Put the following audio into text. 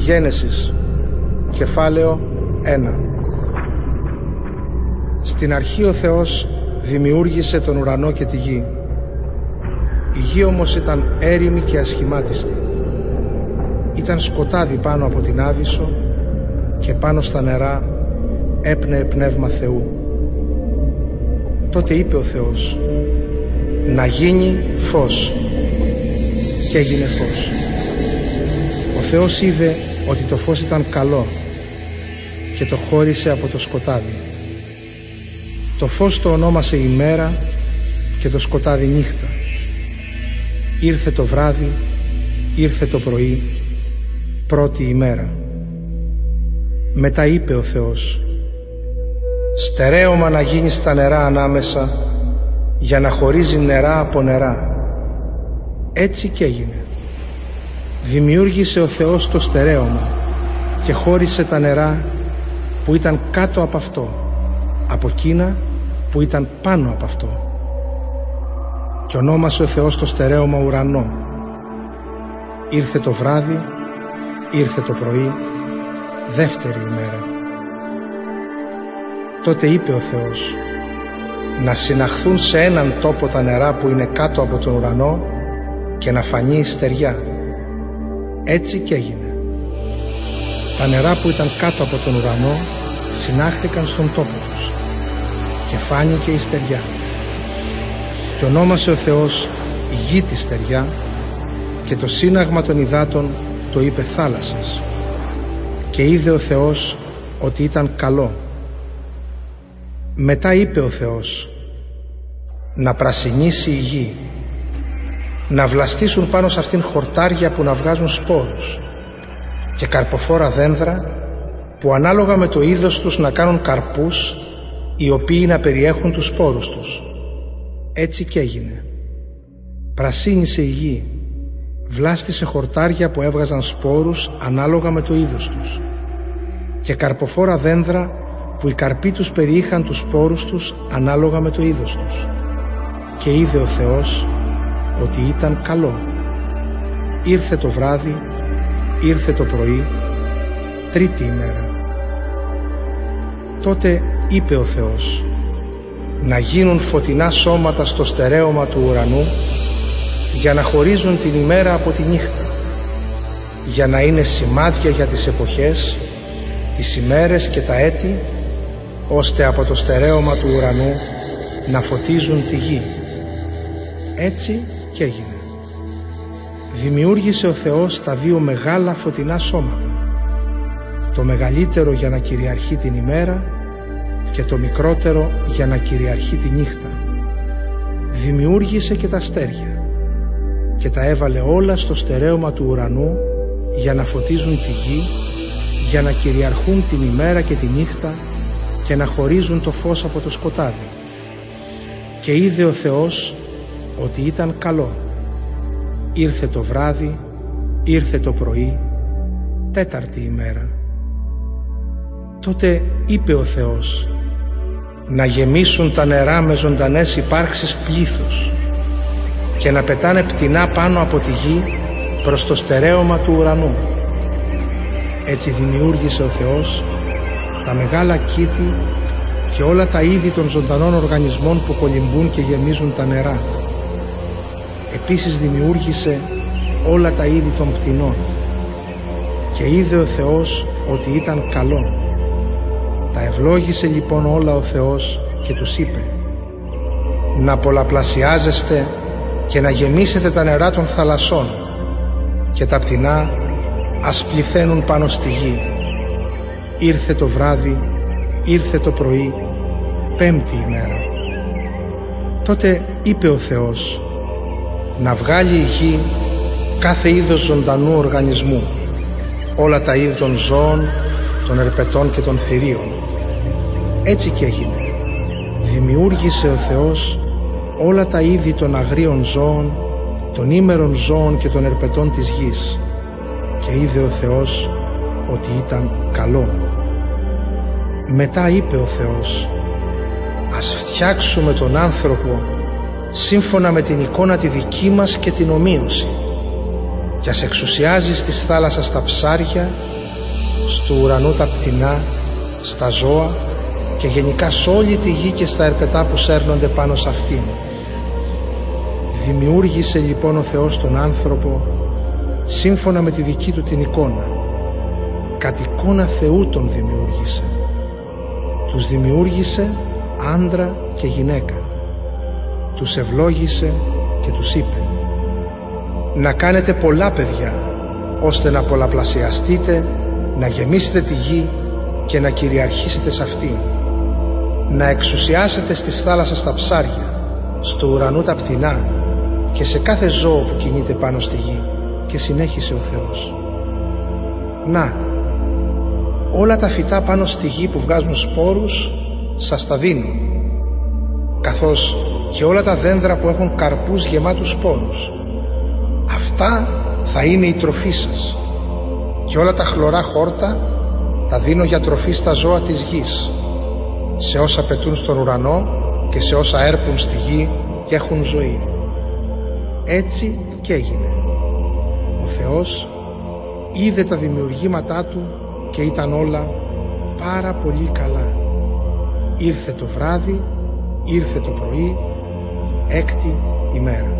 Γένεσης, κεφάλαιο 1 Στην αρχή ο Θεός δημιούργησε τον ουρανό και τη γη. Η γη όμως ήταν έρημη και ασχημάτιστη. Ήταν σκοτάδι πάνω από την Άβυσσο και πάνω στα νερά έπνεε πνεύμα Θεού. Τότε είπε ο Θεός «Να γίνει φως» και έγινε φως. Ο Θεός είδε ότι το φως ήταν καλό και το χώρισε από το σκοτάδι. Το φως το ονόμασε ημέρα και το σκοτάδι νύχτα. Ήρθε το βράδυ, ήρθε το πρωί, πρώτη ημέρα. Μετά είπε ο Θεός «Στερέωμα να γίνεις στα νερά ανάμεσα για να χωρίζει νερά από νερά». Έτσι και έγινε. Δημιούργησε ο Θεός το στερέωμα και χώρισε τα νερά που ήταν κάτω από αυτό, από εκείνα που ήταν πάνω από αυτό. Και ονόμασε ο Θεός το στερέωμα ουρανό. Ήρθε το βράδυ, ήρθε το πρωί, δεύτερη ημέρα. Τότε είπε ο Θεός να συναχθούν σε έναν τόπο τα νερά που είναι κάτω από τον ουρανό και να φανεί η στεριά. Έτσι και έγινε. Τα νερά που ήταν κάτω από τον ουρανό συνάχθηκαν στον τόπο τους και φάνηκε η στεριά. Και ονόμασε ο Θεός η γη τη στεριά και το σύναγμα των υδάτων το είπε θάλασσας. Και είδε ο Θεός ότι ήταν καλό. Μετά είπε ο Θεός να πρασινίσει η γη να βλαστήσουν πάνω σε αυτήν χορτάρια που να βγάζουν σπόρους και καρποφόρα δένδρα που ανάλογα με το είδος τους να κάνουν καρπούς οι οποίοι να περιέχουν τους σπόρους τους. Έτσι και έγινε. Πρασίνησε η γη, βλάστησε χορτάρια που έβγαζαν σπόρους ανάλογα με το είδος τους και καρποφόρα δένδρα που οι καρποί τους περιείχαν τους σπόρους τους ανάλογα με το είδος τους. Και είδε ο Θεός ότι ήταν καλό. Ήρθε το βράδυ, ήρθε το πρωί, τρίτη ημέρα. Τότε είπε ο Θεός να γίνουν φωτεινά σώματα στο στερέωμα του ουρανού για να χωρίζουν την ημέρα από τη νύχτα για να είναι σημάδια για τις εποχές τις ημέρες και τα έτη ώστε από το στερέωμα του ουρανού να φωτίζουν τη γη. Έτσι και έγινε. Δημιούργησε ο Θεός τα δύο μεγάλα φωτεινά σώματα. Το μεγαλύτερο για να κυριαρχεί την ημέρα και το μικρότερο για να κυριαρχεί τη νύχτα. Δημιούργησε και τα αστέρια και τα έβαλε όλα στο στερέωμα του ουρανού για να φωτίζουν τη γη, για να κυριαρχούν την ημέρα και τη νύχτα και να χωρίζουν το φως από το σκοτάδι. Και είδε ο Θεός ότι ήταν καλό. Ήρθε το βράδυ, ήρθε το πρωί, τέταρτη ημέρα. Τότε είπε ο Θεός να γεμίσουν τα νερά με ζωντανές υπάρξεις πλήθους και να πετάνε πτηνά πάνω από τη γη προς το στερέωμα του ουρανού. Έτσι δημιούργησε ο Θεός τα μεγάλα κήτη και όλα τα είδη των ζωντανών οργανισμών που κολυμπούν και γεμίζουν τα νερά. Επίσης δημιούργησε όλα τα είδη των πτηνών και είδε ο Θεός ότι ήταν καλό. Τα ευλόγησε λοιπόν όλα ο Θεός και τους είπε «Να πολλαπλασιάζεστε και να γεμίσετε τα νερά των θαλασσών και τα πτηνά ας πληθαίνουν πάνω στη γη. Ήρθε το βράδυ, ήρθε το πρωί, πέμπτη ημέρα. Τότε είπε ο Θεός να βγάλει η γη κάθε είδος ζωντανού οργανισμού, όλα τα είδη των ζώων, των ερπετών και των θηρίων. Έτσι και έγινε. Δημιούργησε ο Θεός όλα τα είδη των αγρίων ζώων, των ήμερων ζώων και των ερπετών της γης και είδε ο Θεός ότι ήταν καλό. Μετά είπε ο Θεός «Ας φτιάξουμε τον άνθρωπο σύμφωνα με την εικόνα τη δική μας και την ομοίωση και ας εξουσιάζει στις θάλασσας τα ψάρια στου ουρανού τα πτηνά, στα ζώα και γενικά σε όλη τη γη και στα ερπετά που σέρνονται πάνω σε αυτήν. Δημιούργησε λοιπόν ο Θεός τον άνθρωπο σύμφωνα με τη δική του την εικόνα. Κατ' εικόνα Θεού τον δημιούργησε. Τους δημιούργησε άντρα και γυναίκα. Τους ευλόγησε και τους είπε «Να κάνετε πολλά παιδιά, ώστε να πολλαπλασιαστείτε, να γεμίσετε τη γη και να κυριαρχήσετε σε αυτήν. Να εξουσιάσετε στις θάλασσες τα ψάρια, στο ουρανό τα πτηνά και σε κάθε ζώο που κινείται πάνω στη γη και συνέχισε ο Θεός. Να, όλα τα φυτά πάνω στη γη που βγάζουν σπόρους σας τα δίνω, καθώς και όλα τα δέντρα που έχουν καρπούς γεμάτους σπόρους. Αυτά θα είναι η τροφή σας και όλα τα χλωρά χόρτα τα δίνω για τροφή στα ζώα της γης, σε όσα πετούν στον ουρανό και σε όσα έρπουν στη γη και έχουν ζωή. Έτσι και έγινε. Ο Θεός είδε τα δημιουργήματά Του και ήταν όλα πάρα πολύ καλά. Ήρθε το βράδυ, ήρθε το πρωί, έκτη ημέρα.